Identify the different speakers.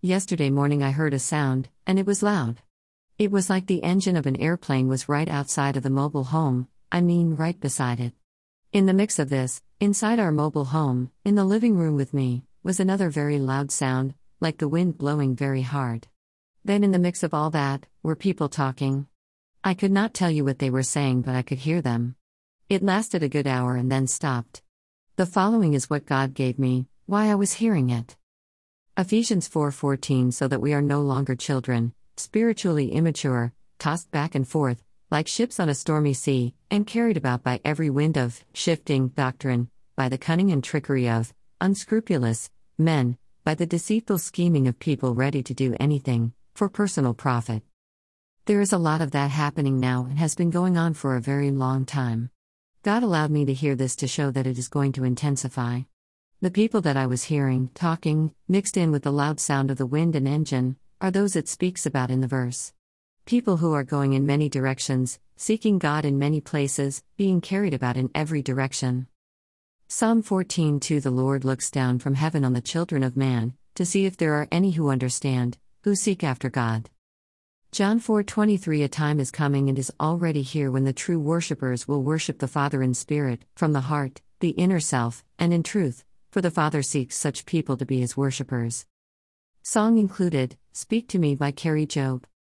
Speaker 1: Yesterday morning I heard a sound, and it was loud. It was like the engine of an airplane was right outside of the mobile home, I mean, right beside it. In the mix of this, inside our mobile home, in the living room with me, was another very loud sound, like the wind blowing very hard. Then, in the mix of all that, were people talking. I could not tell you what they were saying, but I could hear them. It lasted a good hour and then stopped. The following is what God gave me, why I was hearing it. Ephesians 4:14 so that we are no longer children, spiritually immature, tossed back and forth, like ships on a stormy sea, and carried about by every wind of shifting doctrine, by the cunning and trickery of unscrupulous men, by the deceitful scheming of people ready to do anything for personal profit. There is a lot of that happening now and has been going on for a very long time. God allowed me to hear this to show that it is going to intensify. The people that I was hearing, talking, mixed in with the loud sound of the wind and engine, are those it speaks about in the verse. People who are going in many directions, seeking God in many places, being carried about in every direction. Psalm 14:2 The Lord looks down from heaven on the children of man, to see if there are any who understand, who seek after God. John 4:23 A time is coming and is already here when the true worshippers will worship the Father in spirit, from the heart, the inner self, and in truth, for the Father seeks such people to be his worshippers. Song included Speak to Me by Kari Jobe.